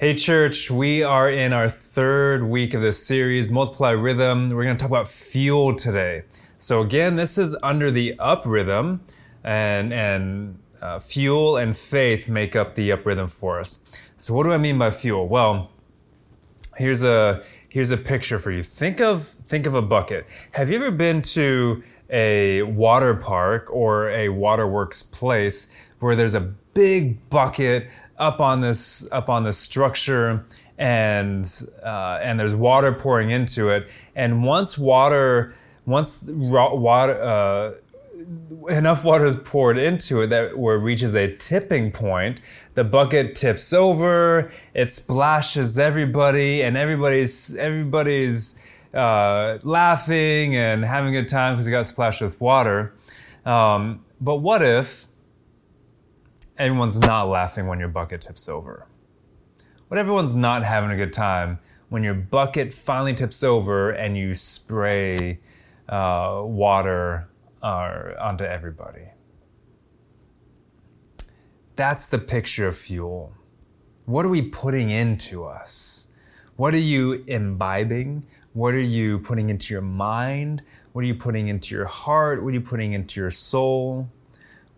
Hey, church, we are in our third week of this series, Multiply Rhythm. We're going to talk about fuel today. So, again, this is under the up rhythm, and, and uh, fuel and faith make up the up rhythm for us. So, what do I mean by fuel? Well, here's a, here's a picture for you. Think of, think of a bucket. Have you ever been to a water park or a waterworks place where there's a big bucket up on this up on this structure and uh, and there's water pouring into it. And once water once water uh, enough water is poured into it that where it reaches a tipping point the bucket tips over it splashes everybody and everybody's everybody's uh, laughing and having a good time because it got splashed with water. Um, but what if everyone's not laughing when your bucket tips over? What everyone's not having a good time when your bucket finally tips over and you spray uh, water uh, onto everybody? That's the picture of fuel. What are we putting into us? What are you imbibing? What are you putting into your mind? What are you putting into your heart? What are you putting into your soul?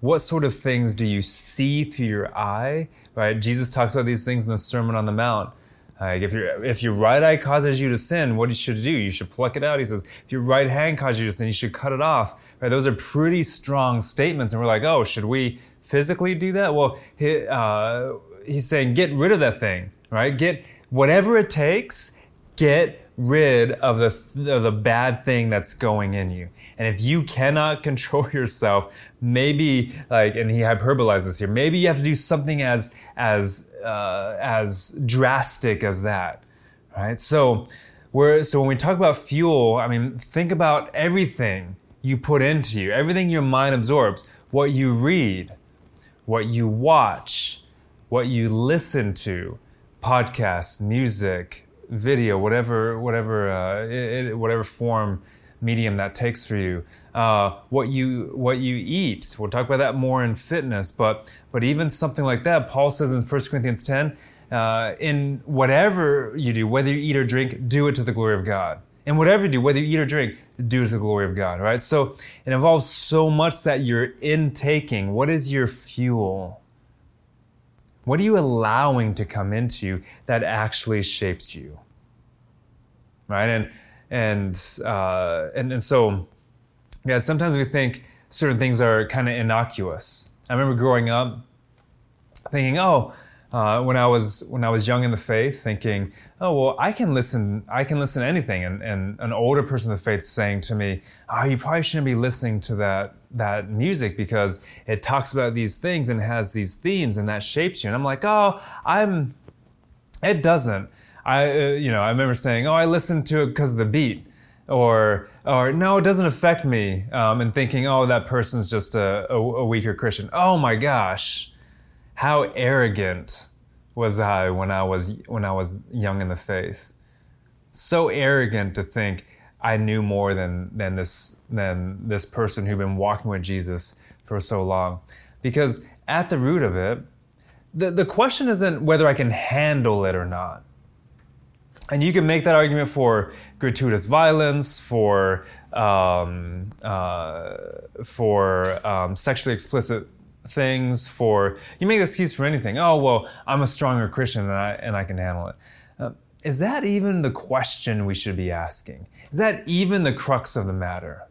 What sort of things do you see through your eye? Right? Jesus talks about these things in the Sermon on the Mount. Like if your if your right eye causes you to sin, what you should do? You should pluck it out. He says, if your right hand causes you to sin, you should cut it off. Right? Those are pretty strong statements, and we're like, oh, should we physically do that? Well, he, uh, he's saying, get rid of that thing. Right? Get whatever it takes. Get rid of the, of the bad thing that's going in you. And if you cannot control yourself, maybe like, and he hyperbolizes here, maybe you have to do something as, as, uh, as drastic as that, right? So, we're, so when we talk about fuel, I mean, think about everything you put into you, everything your mind absorbs, what you read, what you watch, what you listen to, podcasts, music, video, whatever whatever uh, it, whatever form medium that takes for you. Uh, what you what you eat. We'll talk about that more in fitness, but but even something like that, Paul says in 1 Corinthians 10, uh, in whatever you do, whether you eat or drink, do it to the glory of God. And whatever you do, whether you eat or drink, do it to the glory of God, right? So it involves so much that you're intaking. What is your fuel? What are you allowing to come into you that actually shapes you? Right? And and uh, and, and so yeah, sometimes we think certain things are kind of innocuous. I remember growing up thinking, oh, uh, when I was when I was young in the faith, thinking, oh well, I can listen, I can listen to anything, and, and an older person of the faith saying to me, oh, you probably shouldn't be listening to that that music because it talks about these things and has these themes and that shapes you. And I'm like, oh, I'm, it doesn't. I, uh, you know, I remember saying, oh, I listened to it because of the beat. Or, or no, it doesn't affect me. Um, and thinking, oh, that person's just a, a, a weaker Christian. Oh my gosh how arrogant was I when I was when I was young in the faith? So arrogant to think I knew more than than this than this person who'd been walking with Jesus for so long. Because at the root of it, the, the question isn't whether I can handle it or not. And you can make that argument for gratuitous violence, for um, uh, for um, sexually explicit things for you make an excuse for anything oh well i'm a stronger christian and i and i can handle it. Is that even the question we should be asking is that even the crux of the matter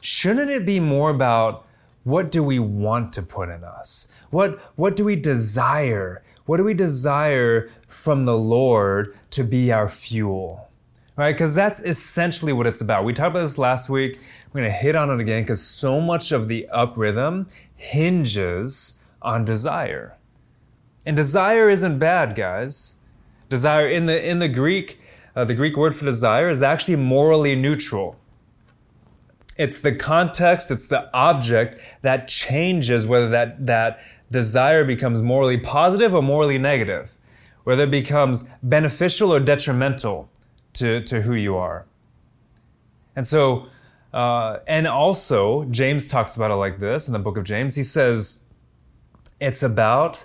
shouldn't it be more about what do we want to put in us what what do we desire what do we desire from the lord to be our fuel right? Because that's essentially what it's about. We talked about this last week. We're going to hit on it again because so much of the up rhythm hinges on desire. And desire isn't bad, guys. Desire in the in the Greek, uh, the Greek word for desire is actually morally neutral. It's the context, it's the object that changes whether that that desire becomes morally positive or morally negative, whether it becomes beneficial or detrimental to, to who you are. And so, uh, and also, James talks about it like this in the book of James. He says, it's about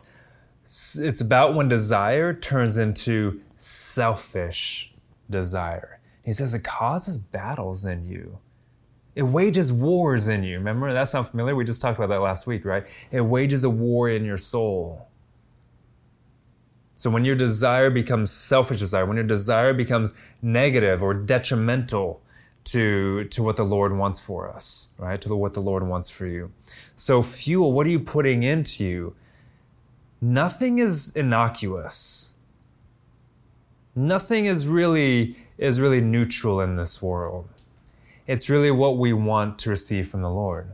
It's about when desire turns into selfish desire. He says it causes battles in you. It wages wars in you. Remember, that sounds familiar? We just talked about that last week, right? It wages a war in your soul. So when your desire becomes selfish desire, when your desire becomes negative or detrimental to, to what the Lord wants for us, right? To the, what the Lord wants for you. So fuel, what are you putting into you? Nothing is innocuous. Nothing is really is really neutral in this world. It's really what we want to receive from the Lord.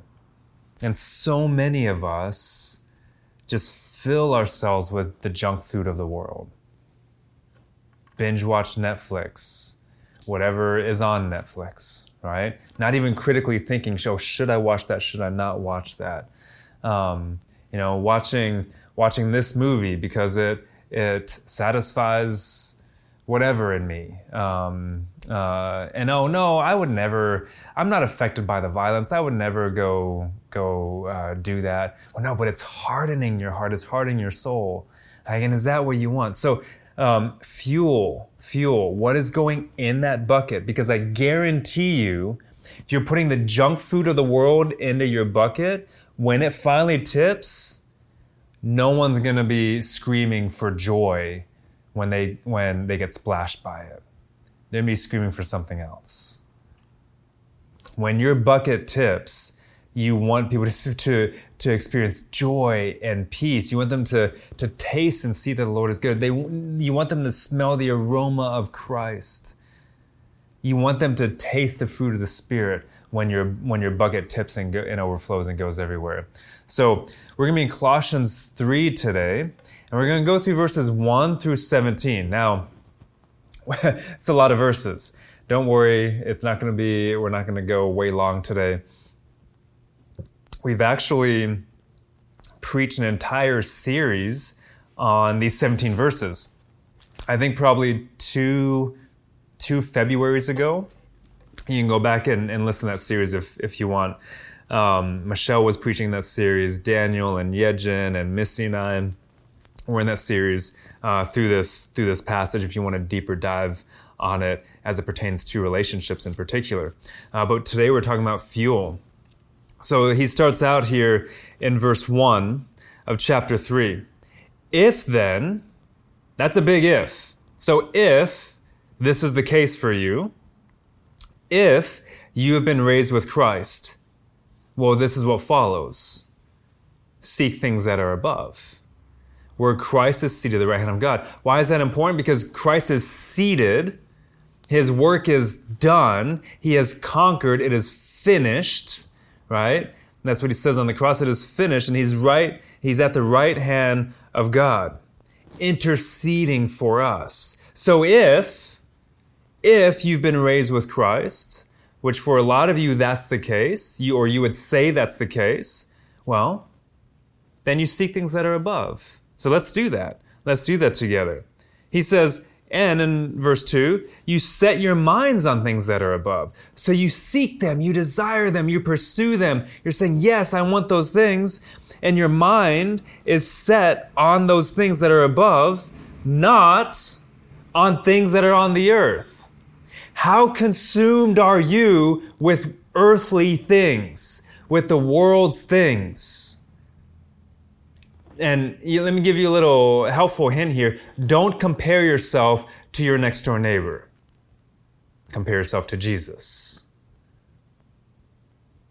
And so many of us just fill ourselves with the junk food of the world. Binge watch Netflix, whatever is on Netflix, right? Not even critically thinking, so should I watch that? Should I not watch that? Um, you know, watching watching this movie because it it satisfies whatever in me. Um, uh, and oh no, I would never. I'm not affected by the violence. I would never go go uh, do that. Well, no, but it's hardening your heart. It's hardening your soul. And is that what you want? So um, fuel, fuel. What is going in that bucket? Because I guarantee you, if you're putting the junk food of the world into your bucket, when it finally tips, no one's gonna be screaming for joy when they when they get splashed by it. They're gonna be screaming for something else. When your bucket tips, you want people to, to, to experience joy and peace. You want them to, to taste and see that the Lord is good. They, you want them to smell the aroma of Christ. You want them to taste the fruit of the Spirit when your, when your bucket tips and, go, and overflows and goes everywhere. So we're going to be in Colossians 3 today. And we're going to go through verses 1 through 17. Now, it's a lot of verses. Don't worry, it's not going to be, we're not going to go way long today. We've actually preached an entire series on these 17 verses. I think probably two, two Februarys ago. You can go back and, and listen to that series if, if you want. Um, Michelle was preaching that series, Daniel and Yejin and Missy and we're in that series uh, through this through this passage. If you want a deeper dive on it as it pertains to relationships in particular, uh, but today we're talking about fuel. So he starts out here in verse one of chapter three. If then, that's a big if. So if this is the case for you, if you have been raised with Christ, well, this is what follows. Seek things that are above where Christ is seated at the right hand of God. Why is that important? Because Christ is seated, his work is done, he has conquered, it is finished, right? that's what he says on the cross. It is finished, and he's right, he's at the right hand of God, interceding for us. So if, if you've been raised with Christ, which for a lot of you that's the case, you, or you would say that's the case, well, then you seek things that are above so let's do that. Let's do that together. He says, and in verse 2, you set your minds on things that are above. So you seek them, you desire them, you pursue them. You're saying, Yes, I want those things. And your mind is set on those things that are above, not on things that are on the earth. How consumed are you with earthly things, with the world's things? and let me give you a little helpful hint here. Don't compare yourself to your next door neighbor. Compare yourself to Jesus.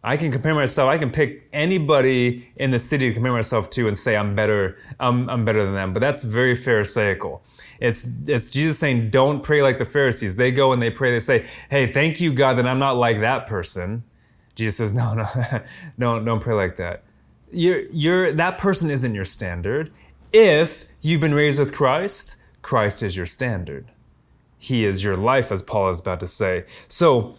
I can compare myself. I can pick anybody in the city to compare myself to and say I'm better. I'm, I'm better than them. But that's very Pharisaical. It's it's Jesus saying, "Don't pray like the Pharisees." They go and they pray. They say, "Hey, thank you, God, that I'm not like that person." Jesus says, "No, no, don't don't pray like that." you're, you're, that person isn't your standard. If you've been raised with Christ, Christ is your standard. He is your life, as Paul is about to say. So,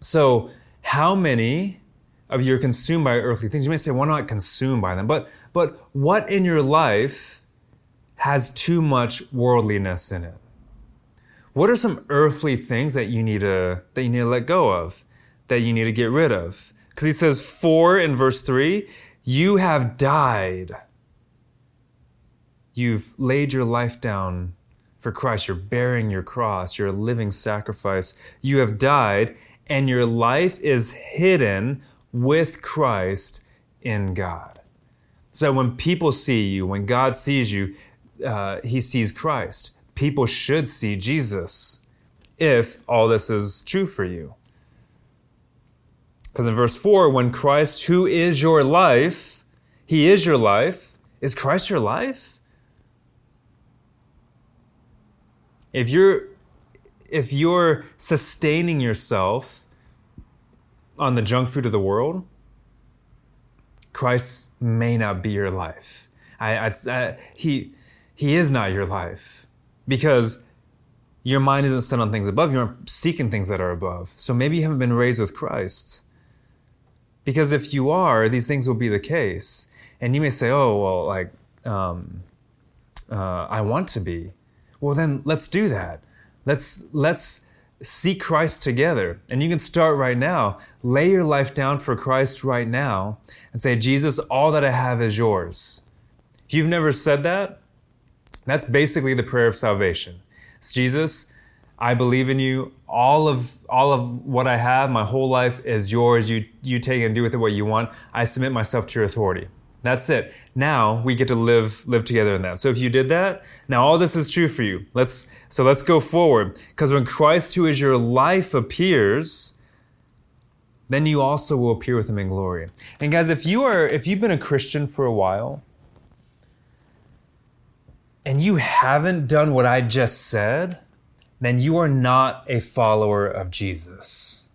so how many of you are consumed by earthly things? You may say, I'm not consumed by them, but but what in your life has too much worldliness in it? What are some earthly things that you need to that you need to let go of, that you need to get rid of? Because he says, 4 in verse 3, you have died. You've laid your life down for Christ. You're bearing your cross. You're a living sacrifice. You have died, and your life is hidden with Christ in God. So when people see you, when God sees you, uh, he sees Christ. People should see Jesus if all this is true for you. Because in verse 4, when Christ, who is your life, he is your life, is Christ your life? If you're if you're sustaining yourself on the junk food of the world, Christ may not be your life. I, I, I, he, he is not your life because your mind isn't set on things above. You aren't seeking things that are above. So maybe you haven't been raised with Christ. Because if you are, these things will be the case. And you may say, oh, well, like, um, uh, I want to be. Well, then let's do that. Let's, let's seek Christ together. And you can start right now. Lay your life down for Christ right now and say, Jesus, all that I have is yours. If you've never said that, that's basically the prayer of salvation. It's Jesus, I believe in you. All of all of what I have, my whole life is yours. You you take and do with it what you want. I submit myself to your authority. That's it. Now we get to live live together in that. So if you did that, now all this is true for you. Let's so let's go forward because when Christ who is your life appears, then you also will appear with him in glory. And guys, if you are if you've been a Christian for a while, and you haven't done what I just said, then you are not a follower of Jesus.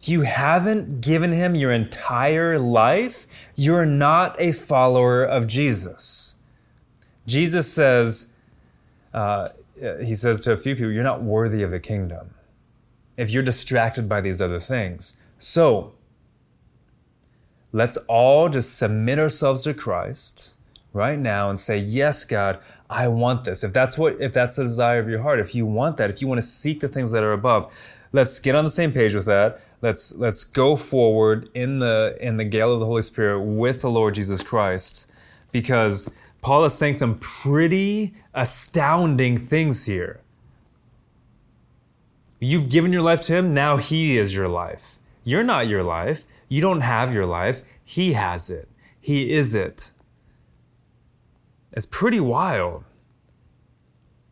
If you haven't given him your entire life, you're not a follower of Jesus. Jesus says, uh, he says to a few people, you're not worthy of the kingdom if you're distracted by these other things. So, let's all just submit ourselves to Christ right now and say, Yes, God, I want this. If that's what, if that's the desire of your heart, if you want that, if you want to seek the things that are above, let's get on the same page with that. Let's, let's go forward in the, in the gale of the Holy Spirit with the Lord Jesus Christ because Paul is saying some pretty astounding things here. You've given your life to him, now he is your life. You're not your life. You don't have your life. He has it. He is it. It's pretty wild.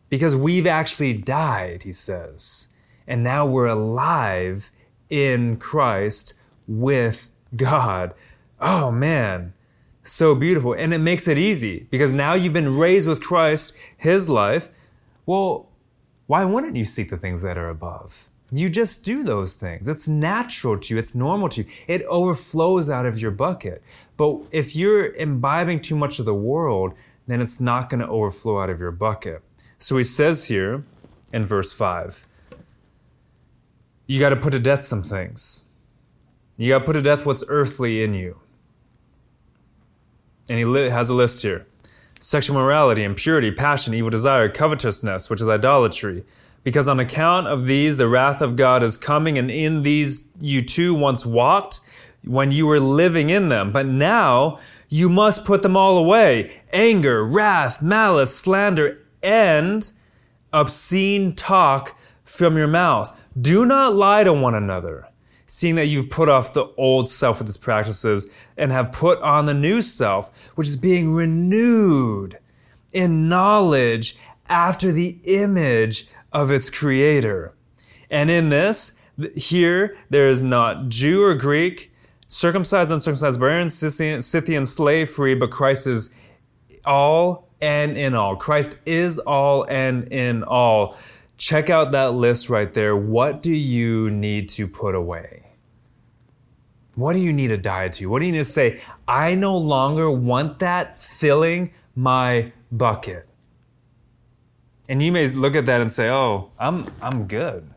Because we've actually died, he says. And now we're alive in Christ with God. Oh man, so beautiful. And it makes it easy because now you've been raised with Christ, his life. Well, why wouldn't you seek the things that are above? You just do those things. It's natural to you. It's normal to you. It overflows out of your bucket. But if you're imbibing too much of the world, then it's not going to overflow out of your bucket. So he says here in verse 5 you got to put to death some things. You got to put to death what's earthly in you. And he has a list here sexual morality, impurity, passion, evil desire, covetousness, which is idolatry. Because on account of these, the wrath of God is coming, and in these you too once walked when you were living in them. But now you must put them all away anger, wrath, malice, slander, and obscene talk from your mouth. Do not lie to one another, seeing that you've put off the old self with its practices and have put on the new self, which is being renewed in knowledge after the image of its creator. And in this, here, there is not Jew or Greek, circumcised, uncircumcised, barbarian, Scythian, Scythian, slave free, but Christ is all and in all. Christ is all and in all. Check out that list right there. What do you need to put away? What do you need to die to? What do you need to say? I no longer want that filling my bucket. And you may look at that and say, "Oh, I'm I'm good."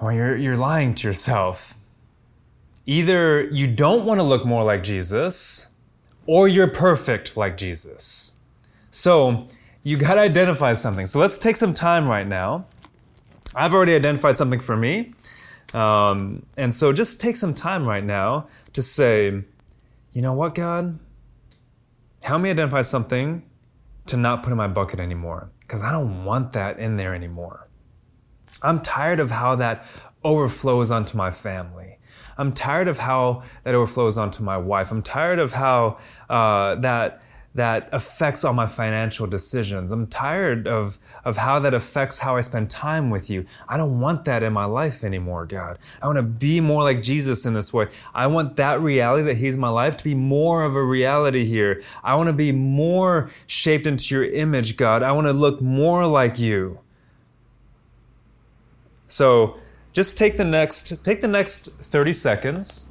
Well, you're you're lying to yourself either you don't want to look more like Jesus or you're perfect like Jesus. So you got to identify something. So let's take some time right now. I've already identified something for me. Um, and so just take some time right now to say, you know what, God? Help me identify something to not put in my bucket anymore because I don't want that in there anymore. I'm tired of how that overflows onto my family. I'm tired of how that overflows onto my wife. I'm tired of how uh, that that affects all my financial decisions. I'm tired of, of how that affects how I spend time with you. I don't want that in my life anymore, God. I want to be more like Jesus in this way. I want that reality that He's my life to be more of a reality here. I want to be more shaped into your image, God. I want to look more like you. So just take the next take the next 30 seconds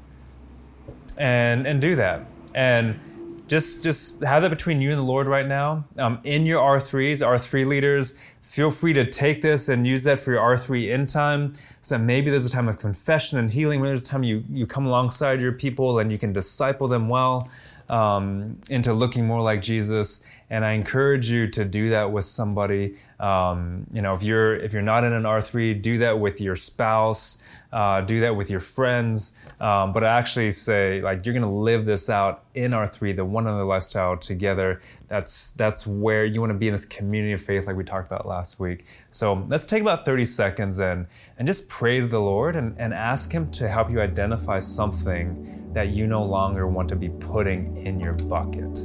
and and do that. And just just have that between you and the Lord right now. Um, in your R3s, R3 leaders, feel free to take this and use that for your R3 in time. So maybe there's a time of confession and healing. Maybe there's a time you, you come alongside your people and you can disciple them well um, into looking more like Jesus. And I encourage you to do that with somebody. Um, you know, if you're if you're not in an R3, do that with your spouse. Uh, do that with your friends. Um, but I actually say like you're gonna live this out in R3, the one another lifestyle together. That's that's where you want to be in this community of faith, like we talked about last week. So let's take about 30 seconds and and just pray to the Lord and, and ask Him to help you identify something that you no longer want to be putting in your bucket.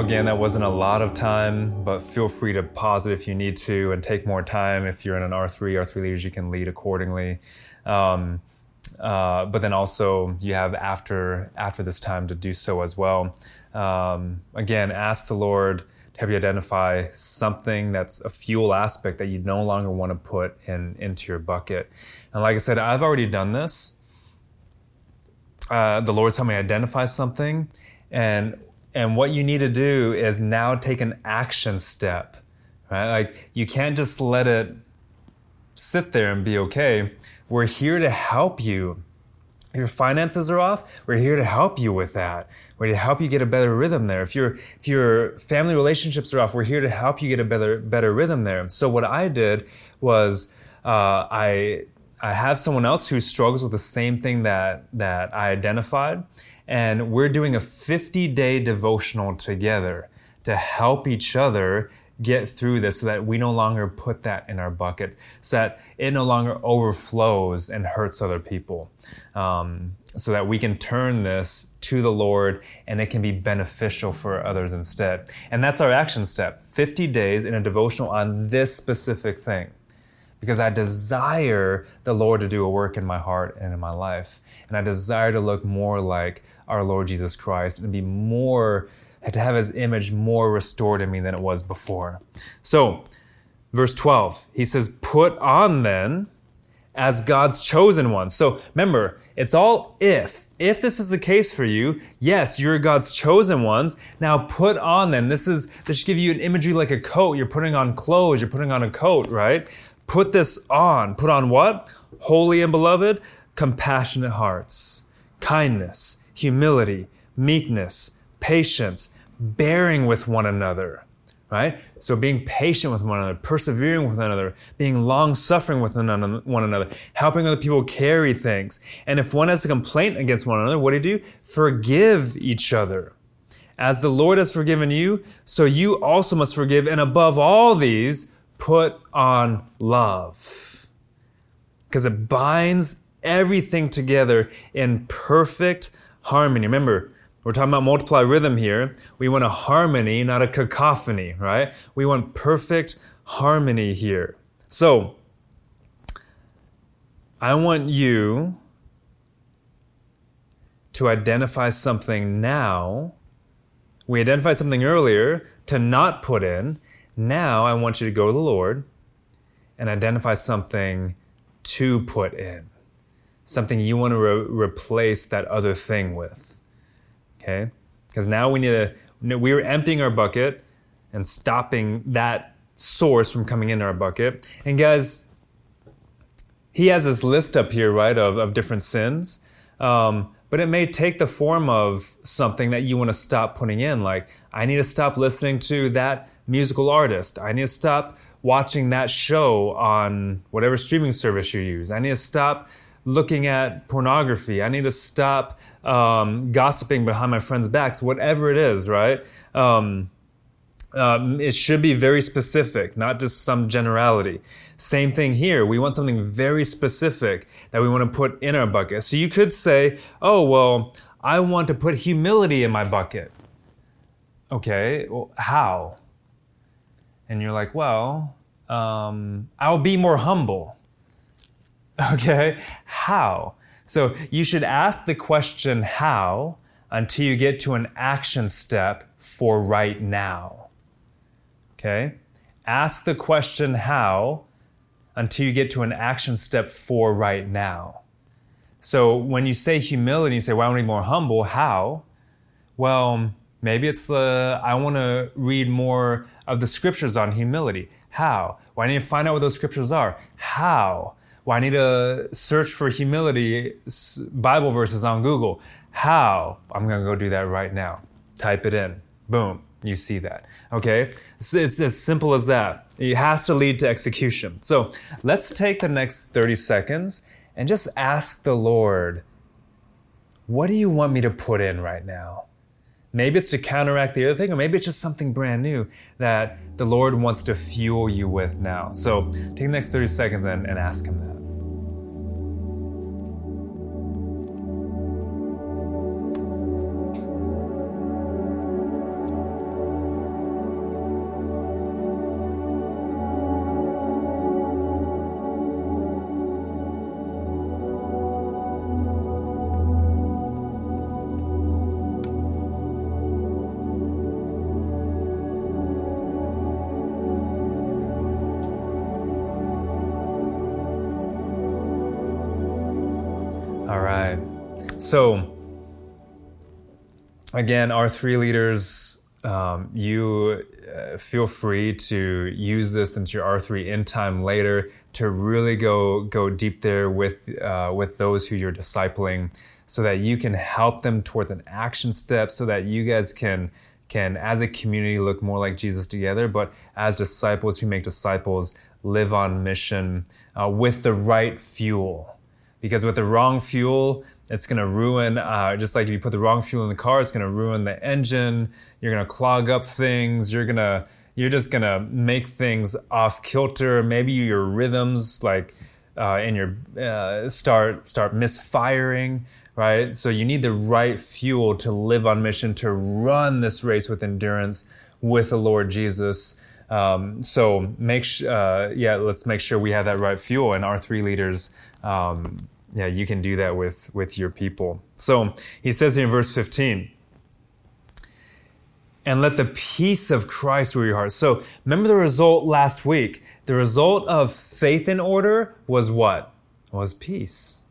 Again, that wasn't a lot of time, but feel free to pause it if you need to and take more time. If you're in an R3, R3 leaders, you can lead accordingly. Um, uh, but then also you have after after this time to do so as well. Um, again, ask the Lord to help you identify something that's a fuel aspect that you no longer want to put in into your bucket. And like I said, I've already done this. Uh, the Lord's helped me identify something, and and what you need to do is now take an action step, right? Like you can't just let it sit there and be okay. We're here to help you. Your finances are off. We're here to help you with that. We're here to help you get a better rhythm there. If your if your family relationships are off, we're here to help you get a better better rhythm there. So what I did was uh, I I have someone else who struggles with the same thing that that I identified, and we're doing a 50 day devotional together to help each other get through this so that we no longer put that in our bucket, so that it no longer overflows and hurts other people. Um, so that we can turn this to the Lord and it can be beneficial for others instead. And that's our action step 50 days in a devotional on this specific thing because I desire the Lord to do a work in my heart and in my life. And I desire to look more like our Lord Jesus Christ and be more, to have his image more restored in me than it was before. So, verse 12, he says, Put on then as God's chosen ones. So remember, it's all if. If this is the case for you, yes, you're God's chosen ones. Now put on them. This is this should give you an imagery like a coat. You're putting on clothes, you're putting on a coat, right? Put this on. Put on what? Holy and beloved, compassionate hearts, kindness, humility, meekness, patience, bearing with one another. Right? So being patient with one another, persevering with one another, being long suffering with one another, helping other people carry things. And if one has a complaint against one another, what do you do? Forgive each other. As the Lord has forgiven you, so you also must forgive. And above all these, put on love. Because it binds everything together in perfect harmony. Remember, we're talking about multiply rhythm here. We want a harmony, not a cacophony, right? We want perfect harmony here. So, I want you to identify something now. We identified something earlier to not put in, now I want you to go to the Lord and identify something to put in, something you want to re- replace that other thing with. Okay? Because now we need to, we are emptying our bucket and stopping that source from coming into our bucket. And guys, he has this list up here, right, of, of different sins. Um, but it may take the form of something that you want to stop putting in. Like, I need to stop listening to that musical artist. I need to stop watching that show on whatever streaming service you use. I need to stop looking at pornography. I need to stop um, gossiping behind my friends' backs, whatever it is, right? Um, um, it should be very specific, not just some generality. Same thing here. We want something very specific that we want to put in our bucket. So you could say, oh, well, I want to put humility in my bucket. Okay, well, how? And you're like, well, um, I'll be more humble. Okay, how? So you should ask the question how until you get to an action step for right now. Okay? Ask the question how until you get to an action step for right now. So when you say humility, you say, well, I want to be more humble. How? Well, maybe it's the, I want to read more of the scriptures on humility. How? Well, I need to find out what those scriptures are. How? Well, I need to search for humility Bible verses on Google. How? I'm going to go do that right now. Type it in. Boom you see that. Okay? It's as simple as that. It has to lead to execution. So let's take the next 30 seconds and just ask the Lord, what do you want me to put in right now? Maybe it's to counteract the other thing, or maybe it's just something brand new that the Lord wants to fuel you with now. So take the next 30 seconds and, and ask Him that. So, again, R3 leaders, um, you uh, feel free to use this into your R3 in time later to really go go deep there with uh, with those who you're discipling, so that you can help them towards an action step, so that you guys can can as a community look more like Jesus together, but as disciples who make disciples live on mission uh, with the right fuel. Because with the wrong fuel, it's going to ruin, uh, just like if you put the wrong fuel in the car, it's going to ruin the engine. You're going to clog up things. You're going to, you're just going to make things off kilter. Maybe your rhythms, like, uh, in your, uh, start, start misfiring, right? So you need the right fuel to live on mission, to run this race with endurance with the Lord Jesus. Um, so make sh- uh, yeah, let's make sure we have that right fuel, and R3 leaders um, yeah, you can do that with, with your people. So he says in verse 15, and let the peace of Christ rule your heart. So remember the result last week. The result of faith in order was what? Was peace.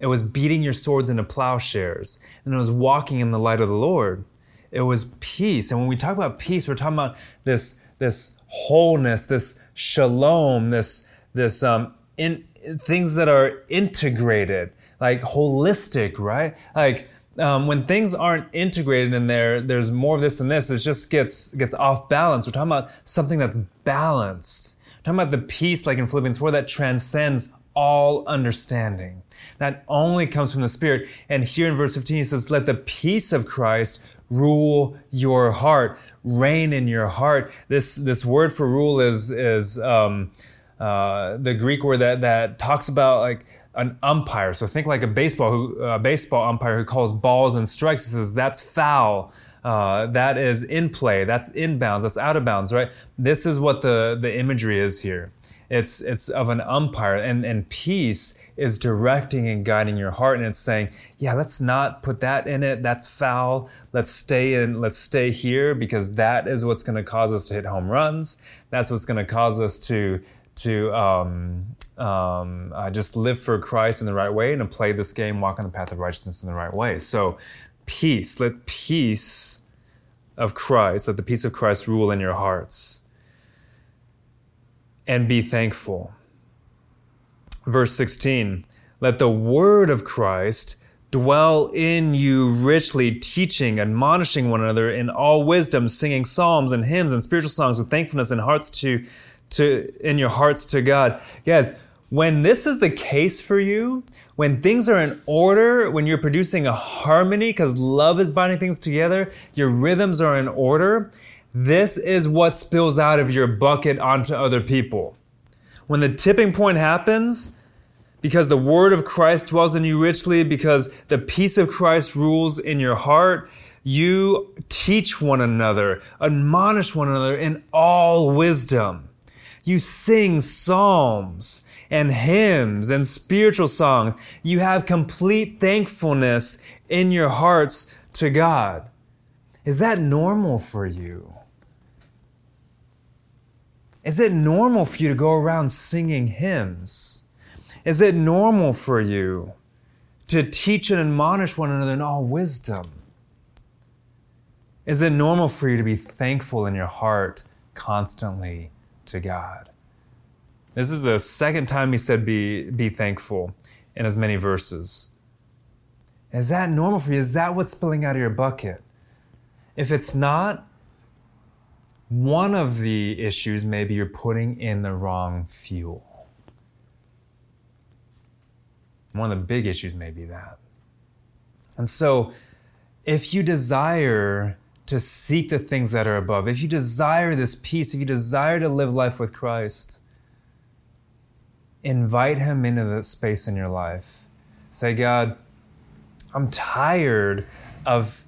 It was beating your swords into plowshares, and it was walking in the light of the Lord. It was peace. And when we talk about peace, we're talking about this, this wholeness, this shalom, this, this um, in, things that are integrated, like holistic, right? Like um, when things aren't integrated in there, there's more of this than this. It just gets gets off balance. We're talking about something that's balanced. We're talking about the peace, like in Philippians 4, that transcends all understanding. That only comes from the Spirit. And here in verse 15, he says, Let the peace of Christ rule your heart, reign in your heart. This this word for rule is is um, uh, the Greek word that that talks about like an umpire. So think like a baseball who a baseball umpire who calls balls and strikes. He says that's foul. Uh, that is in play. That's inbounds. That's out of bounds. Right. This is what the the imagery is here. It's it's of an umpire, and and peace is directing and guiding your heart, and it's saying, yeah, let's not put that in it. That's foul. Let's stay in. Let's stay here because that is what's going to cause us to hit home runs. That's what's going to cause us to to um, um, uh, just live for Christ in the right way and to play this game, walk on the path of righteousness in the right way. So, peace, let peace of Christ, let the peace of Christ rule in your hearts. And be thankful. Verse 16 Let the word of Christ dwell in you richly, teaching, admonishing one another in all wisdom, singing psalms and hymns and spiritual songs with thankfulness in hearts to, to in your hearts to God. Guys, when this is the case for you, when things are in order, when you're producing a harmony, because love is binding things together, your rhythms are in order, this is what spills out of your bucket onto other people. When the tipping point happens, because the word of Christ dwells in you richly, because the peace of Christ rules in your heart, you teach one another, admonish one another in all wisdom. You sing psalms and hymns and spiritual songs. You have complete thankfulness in your hearts to God. Is that normal for you? Is it normal for you to go around singing hymns? Is it normal for you to teach and admonish one another in all wisdom? Is it normal for you to be thankful in your heart constantly to God? This is the second time he said be, be thankful in as many verses. Is that normal for you? Is that what's spilling out of your bucket? If it's not, one of the issues maybe you're putting in the wrong fuel. One of the big issues may be that. And so, if you desire to seek the things that are above, if you desire this peace, if you desire to live life with Christ, invite Him into that space in your life. Say, God, I'm tired of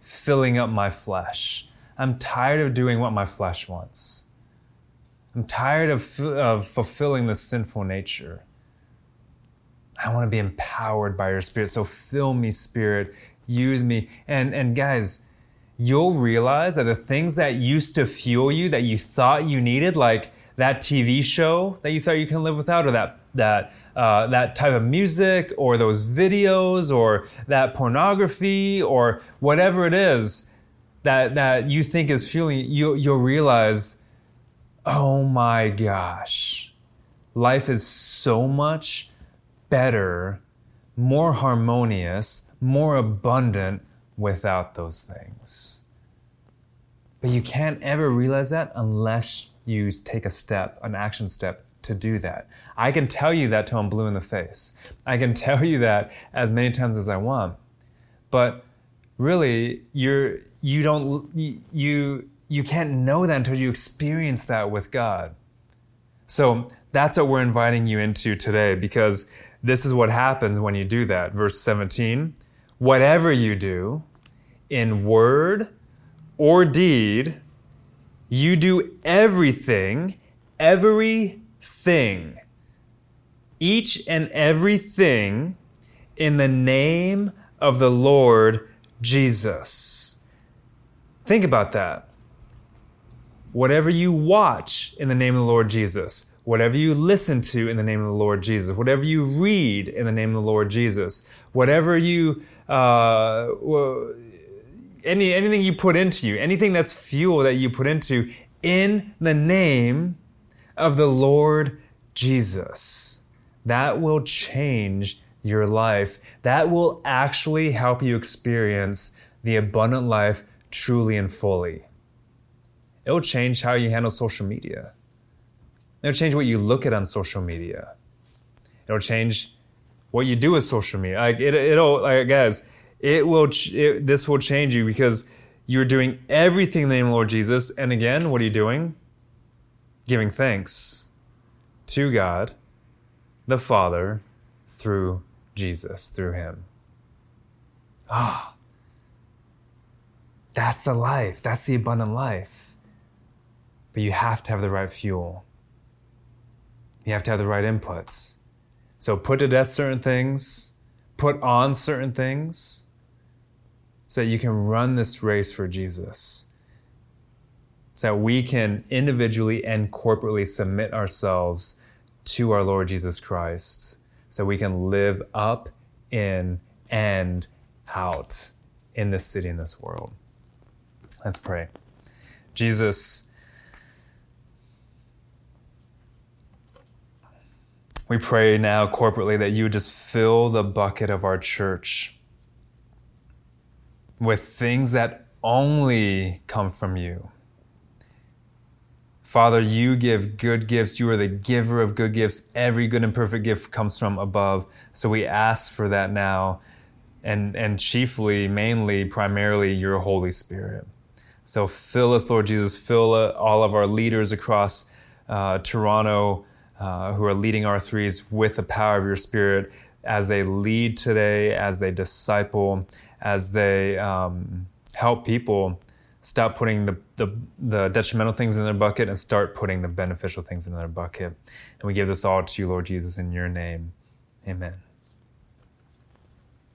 filling up my flesh. I'm tired of doing what my flesh wants. I'm tired of, of fulfilling the sinful nature. I want to be empowered by your spirit. So fill me, spirit. Use me. And, and guys, you'll realize that the things that used to fuel you that you thought you needed, like that TV show that you thought you can live without, or that, that, uh, that type of music, or those videos, or that pornography, or whatever it is that, that you think is fueling you, you'll realize, oh my gosh, life is so much better, more harmonious, more abundant without those things. But you can't ever realize that unless you take a step, an action step to do that. I can tell you that till I'm blue in the face. I can tell you that as many times as I want. But really, you're you don't you you can't know that until you experience that with God. So that's what we're inviting you into today because this is what happens when you do that. Verse 17 Whatever you do, in word or deed, you do everything, everything, each and everything in the name of the Lord Jesus. Think about that. Whatever you watch in the name of the Lord Jesus, whatever you listen to in the name of the Lord Jesus, whatever you read in the name of the Lord Jesus, whatever you, uh, any, anything you put into you, anything that's fuel that you put into in the name of the Lord Jesus, that will change your life. That will actually help you experience the abundant life truly and fully. It'll change how you handle social media. It'll change what you look at on social media. It'll change what you do with social media. Like it, it'll, like guys, it will. It, this will change you because you're doing everything in the name of the Lord Jesus. And again, what are you doing? Giving thanks to God, the Father, through Jesus, through Him. Ah, that's the life. That's the abundant life. But you have to have the right fuel. You have to have the right inputs. So put to death certain things, put on certain things, so that you can run this race for Jesus. so that we can individually and corporately submit ourselves to our Lord Jesus Christ, so we can live up in and out in this city, in this world. Let's pray. Jesus, we pray now corporately that you just fill the bucket of our church with things that only come from you. Father, you give good gifts. You are the giver of good gifts. Every good and perfect gift comes from above. So we ask for that now, and, and chiefly, mainly, primarily, your Holy Spirit. So fill us, Lord Jesus. Fill uh, all of our leaders across uh, Toronto uh, who are leading R3s with the power of your Spirit as they lead today, as they disciple, as they um, help people stop putting the, the, the, detrimental things in their bucket and start putting the beneficial things in their bucket. And we give this all to you, Lord Jesus, in your name. Amen.